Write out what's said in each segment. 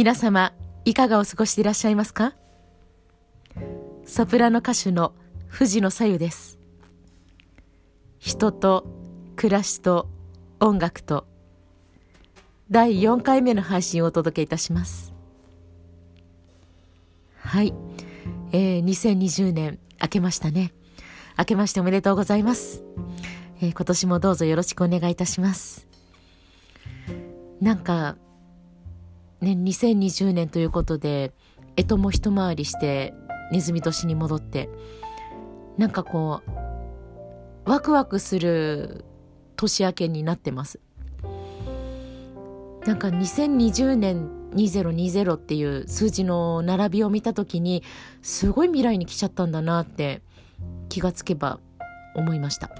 皆様、いかがお過ごしでいらっしゃいますか？ソプラノ歌手の藤野さゆです。人と暮らしと音楽と第4回目の配信をお届けいたします。はい。えー、2020年明けましたね。明けましておめでとうございます。えー、今年もどうぞよろしくお願いいたします。なんか、ね、2020年ということで、干支も一回りして、ネズミ年に戻って、なんかこう、ワクワクする年明けになってます。なんか2020年2020っていう数字の並びを見た時にすごい未来に来ちゃったんだなって気がつけば思いました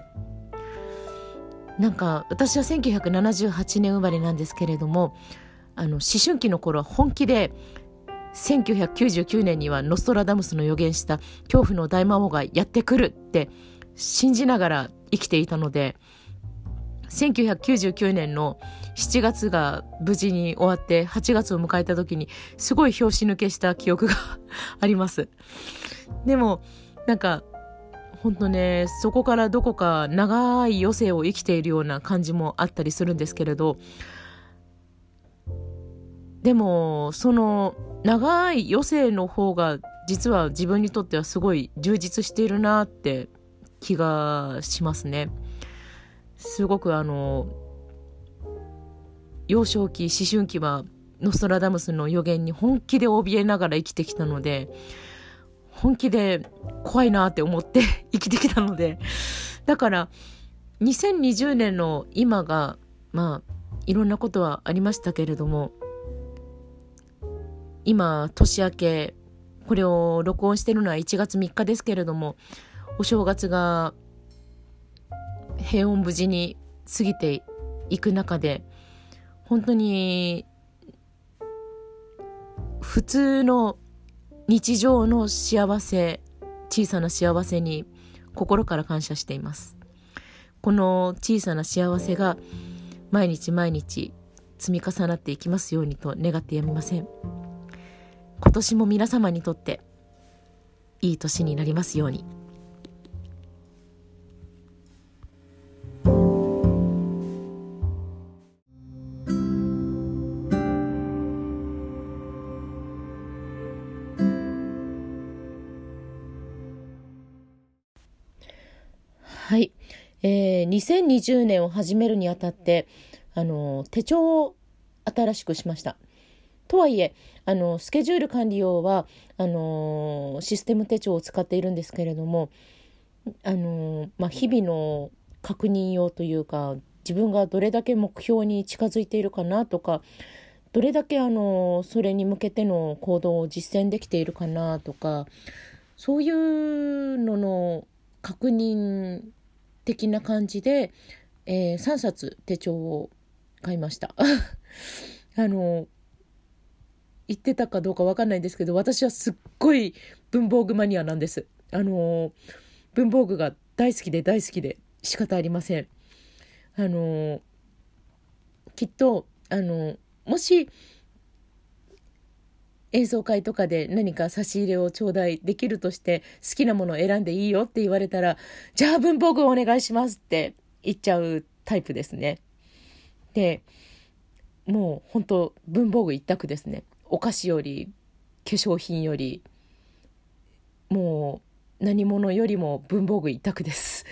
なんか私は1978年生まれなんですけれどもあの思春期の頃は本気で1999年にはノストラダムスの予言した恐怖の大魔王がやってくるって信じながら生きていたので1999年の7月が無事に終わって8月を迎えた時にすごい拍子抜けした記憶が あります。でもなんか本当ねそこからどこか長い余生を生きているような感じもあったりするんですけれどでもその長い余生の方が実は自分にとってはすごい充実しているなって気がしますね。すごくあの幼少期思春期はノストラダムスの予言に本気で怯えながら生きてきたので本気で怖いなって思って 生きてきたのでだから2020年の今がまあいろんなことはありましたけれども今年明けこれを録音してるのは1月3日ですけれどもお正月が平穏無事に過ぎていく中で本当に普通の日常の幸せ小さな幸せに心から感謝していますこの小さな幸せが毎日毎日積み重なっていきますようにと願ってやみません。今年も皆様にとっていい年になりますように。はい。えー、2020年を始めるにあたって、あの、手帳を新しくしました。とはいえ、あの、スケジュール管理用は、あの、システム手帳を使っているんですけれども、あの、まあ、日々の確認用というか、自分がどれだけ目標に近づいているかなとか、どれだけあの、それに向けての行動を実践できているかなとか、そういうのの確認的な感じで、えー、3冊手帳を買いました。あの、言ってたかどうかわかんないんですけど、私はすっごい文房具マニアなんです。あの、文房具が大好きで大好きで仕方ありません。あの、きっと、あの、もし、演奏会とかで何か差し入れを頂戴できるとして好きなものを選んでいいよって言われたらじゃあ文房具お願いしますって言っちゃうタイプですね。でもう本当文房具一択ですね。お菓子より化粧品よりもう何者よりも文房具一択です。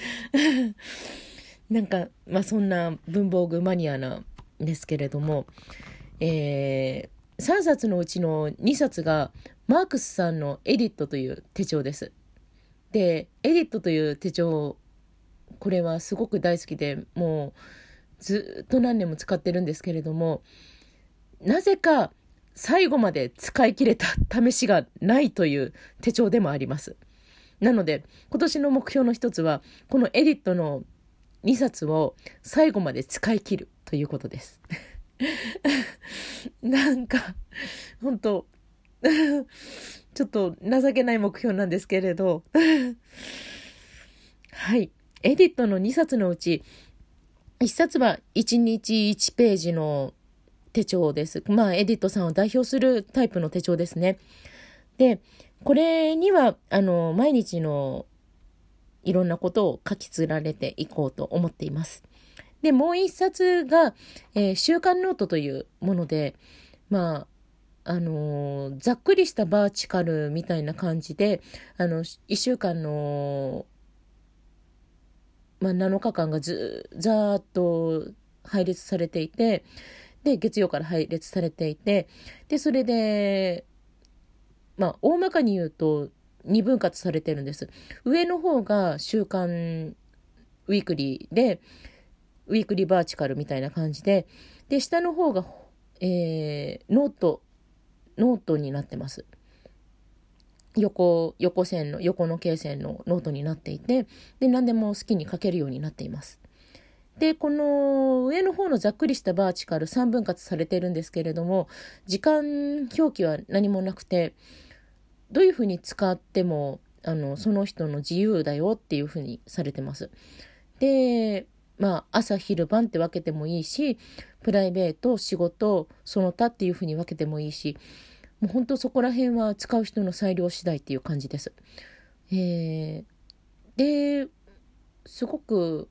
なんかまあそんな文房具マニアなんですけれどもえー、3冊のうちの2冊がマークスさんのエディットという手帳です。でエディットという手帳これはすごく大好きでもうずっと何年も使ってるんですけれどもなぜか最後まで使い切れた試しがないという手帳でもあります。なので、今年の目標の一つは、このエディットの2冊を最後まで使い切るということです。なんか、本当ちょっと情けない目標なんですけれどはい。エディットの2冊のうち、1冊は1日1ページの手帳です。まあ、エディットさんを代表するタイプの手帳ですね。で、これには、あの、毎日のいろんなことを書き連ねていこうと思っています。で、もう一冊が、えー、週間ノートというもので、まあ、あのー、ざっくりしたバーチカルみたいな感じで、あの、一週間の、まあ、7日間がず、ざーっと配列されていて、で、月曜から配列されていて、で、それで、まあ、大まかに言うと、2分割されてるんです。上の方が週間ウィークリーで、ウィークリーバーチカルみたいな感じで、で、下の方が、えー、ノート、ノートになってます。横、横線の、横の罫線のノートになっていて、で、何でも好きに書けるようになっています。で、この上の方のざっくりしたバーチカル3分割されてるんですけれども、時間表記は何もなくて、どういうふうに使っても、あの、その人の自由だよっていうふうにされてます。で、まあ、朝、昼、晩って分けてもいいし、プライベート、仕事、その他っていうふうに分けてもいいし、もう本当そこら辺は使う人の裁量次第っていう感じです。えー、で、すごく、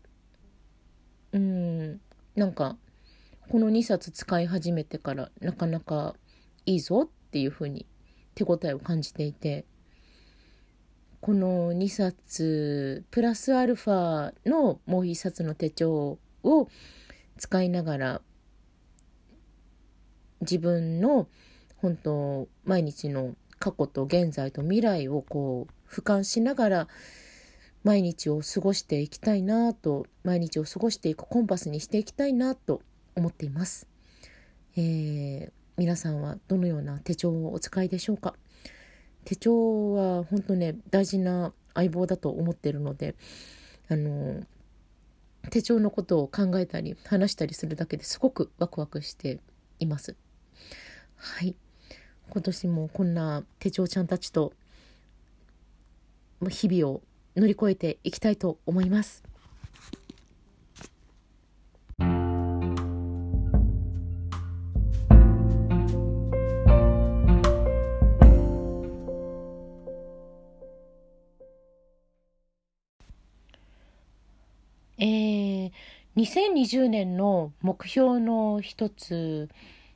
うん、なんか、この2冊使い始めてからなかなかいいぞっていうふうに手応えを感じていて、この2冊プラスアルファのもう1冊の手帳を使いながら自分の本当毎日の過去と現在と未来をこう俯瞰しながら毎日を過ごしていきたいなと毎日を過ごしていくコンパスにしていきたいなと思っています、えー、皆さんはどのような手帳をお使いでしょうか？手帳は本当ね大事な相棒だと思ってるのであの手帳のことを考えたり話したりするだけですごくワクワクしています。はい。今年もこんな手帳ちゃんたちと日々を乗り越えていきたいと思います。えー、2020年の目標の一つ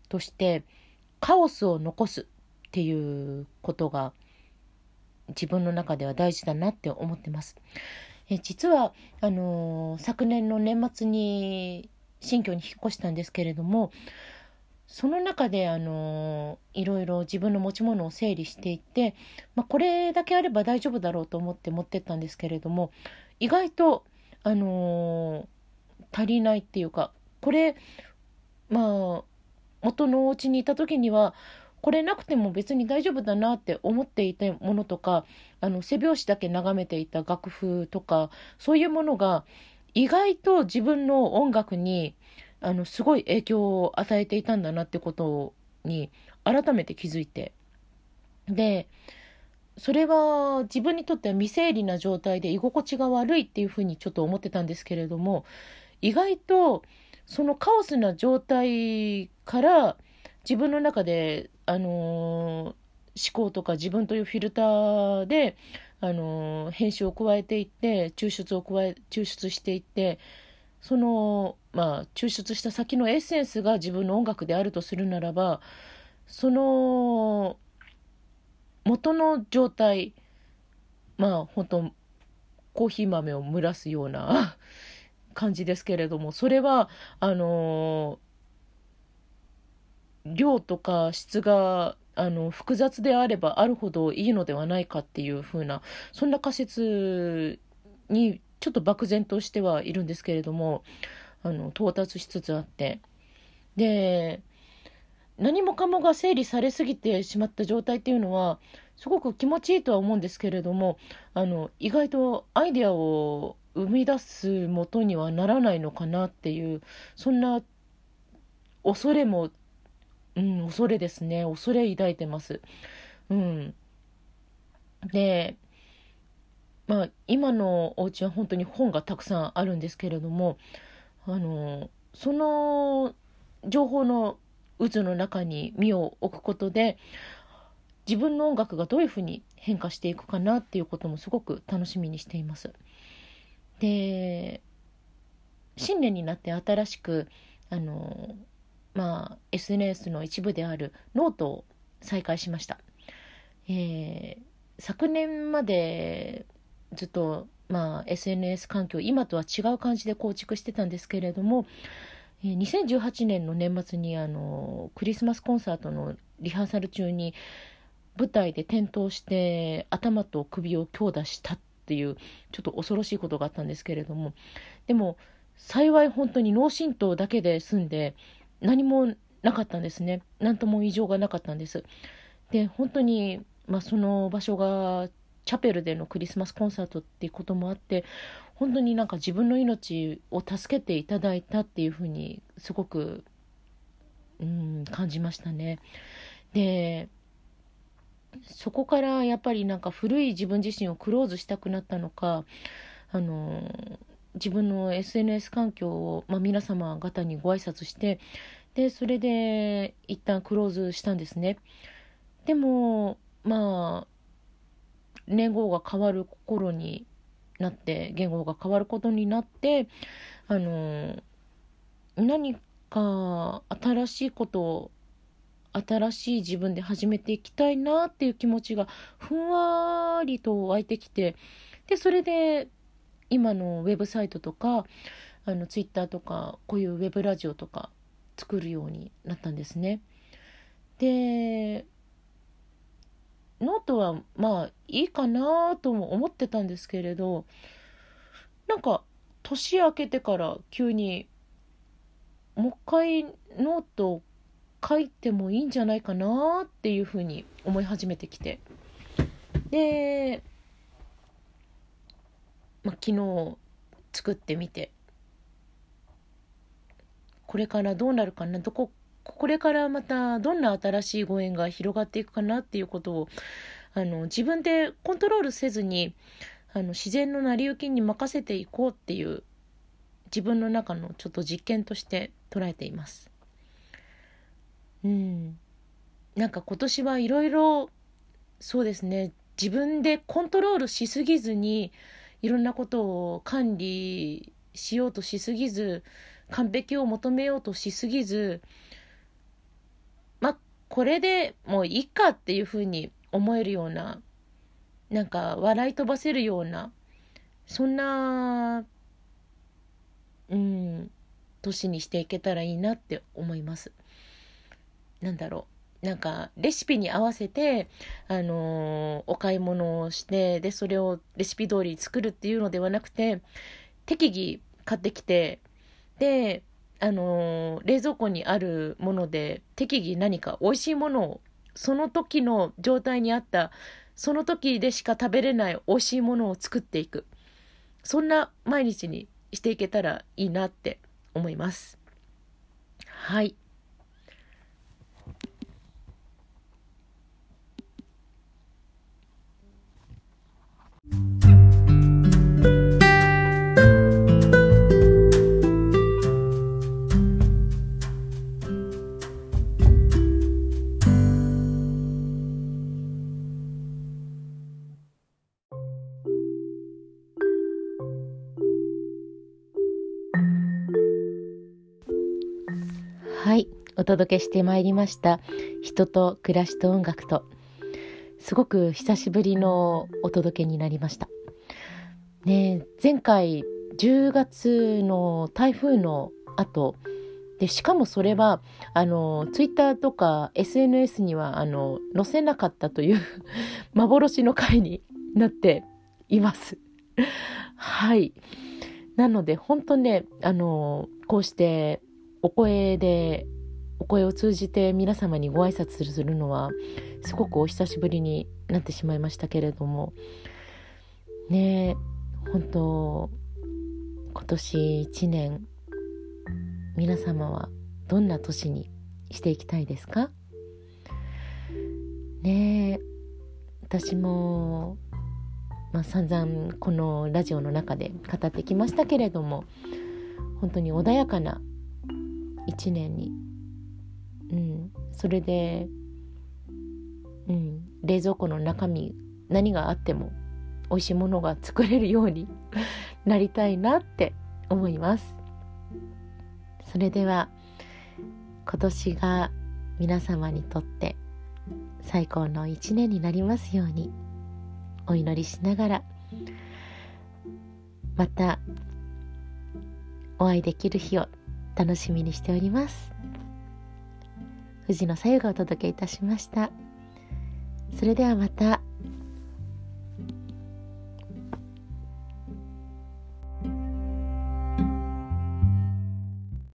としてカオスを残すっていうことが自分の中では大事だなって思ってます。え実はあのー、昨年の年末に新居に引っ越したんですけれどもその中であのいろいろ自分の持ち物を整理していって、まあ、これだけあれば大丈夫だろうと思って持ってったんですけれども意外とあの足りないっていうかこれまあ元のお家にいた時にはこれなくても別に大丈夫だなって思っていたものとかあの背拍子だけ眺めていた楽譜とかそういうものが意外と自分の音楽にあのすごい影響を与えていたんだなってことに改めて気づいて。でそれは自分にとっては未整理な状態で居心地が悪いっていうふうにちょっと思ってたんですけれども意外とそのカオスな状態から自分の中で、あのー、思考とか自分というフィルターで、あのー、編集を加えていって抽出を加え抽出していってそのまあ抽出した先のエッセンスが自分の音楽であるとするならばその元の状態まあ本当コーヒー豆を蒸らすような 感じですけれどもそれはあの量とか質があの複雑であればあるほどいいのではないかっていう風なそんな仮説にちょっと漠然としてはいるんですけれどもあの到達しつつあって。で何もかもが整理されすぎてしまった状態っていうのはすごく気持ちいいとは思うんですけれどもあの意外とアイデアを生み出す元にはならないのかなっていうそんな恐れも、うん、恐れですね恐れ抱いてます。うん、でまあ今のお家は本当に本がたくさんあるんですけれどもあのその情報の渦の中に身を置くことで自分の音楽がどういうふうに変化していくかなっていうこともすごく楽しみにしています。で新年になって新しくあのまあ SNS の一部であるノートを再開しました。えー、昨年までずっと、まあ、SNS 環境今とは違う感じで構築してたんですけれども、2018年の年末にあのクリスマスコンサートのリハーサル中に舞台で転倒して頭と首を強打したっていうちょっと恐ろしいことがあったんですけれどもでも幸い本当に脳震盪だけで済んで何もなかったんですね何とも異常がなかったんですで本当に、まあ、その場所がチャペルでのクリスマスコンサートっていうこともあって本当になんか自分の命を助けていただいたっていうふうにすごく、うん、感じましたね。でそこからやっぱりなんか古い自分自身をクローズしたくなったのかあの自分の SNS 環境を、まあ、皆様方にご挨拶してでそれで一旦クローズしたんですね。でもまあ年号が変わる頃になって言語が変わることになってあの何か新しいことを新しい自分で始めていきたいなっていう気持ちがふんわりと湧いてきてでそれで今のウェブサイトとかあのツイッターとかこういうウェブラジオとか作るようになったんですね。でノートはまあいいかなとも思ってたんですけれどなんか年明けてから急にもう一回ノートを書いてもいいんじゃないかなっていうふうに思い始めてきてでまあ、昨日作ってみてこれからどうなるかな？どここれからまたどんな新しいご縁が広がっていくかなっていうことをあの自分でコントロールせずにあの自然の成り行きに任せていこうっていう自分の中のちょっと実験として捉えています。うん。なんか今年はいろいろそうですね自分でコントロールしすぎずにいろんなことを管理しようとしすぎず完璧を求めようとしすぎずまあこれでもういいかっていうふうに思えるようななんか笑い飛ばせるようなそんなうん年にしていけたらいいなって思います。なんだろうなんかレシピに合わせて、あのー、お買い物をしてでそれをレシピ通り作るっていうのではなくて適宜買ってきてで、あのー、冷蔵庫にあるもので適宜何か美味しいものをその時の状態にあったその時でしか食べれない美味しいものを作っていくそんな毎日にしていけたらいいなって思います。はいお届けしてまいりました。人と暮らしと音楽と。すごく久しぶりのお届けになりました。ね前回10月の台風の後。でしかもそれはあのツイッターとか SNS にはあの載せなかったという 幻の回に なっています。はい。なので本当ねあのこうしてお声で声を通じて皆様にご挨拶するのはすごくお久しぶりになってしまいましたけれども。ね本当今年1年皆様はどんな年にしていきたいですか？ね私も、まあ、散々このラジオの中で語ってきましたけれども本当に穏やかな一年に、それで、うん、冷蔵庫の中身何があっても美味しいものが作れるように なりたいなって思います。それでは今年が皆様にとって最高の一年になりますようにお祈りしながらまたお会いできる日を楽しみにしております。藤野さゆがお届けいたしました。それではまた。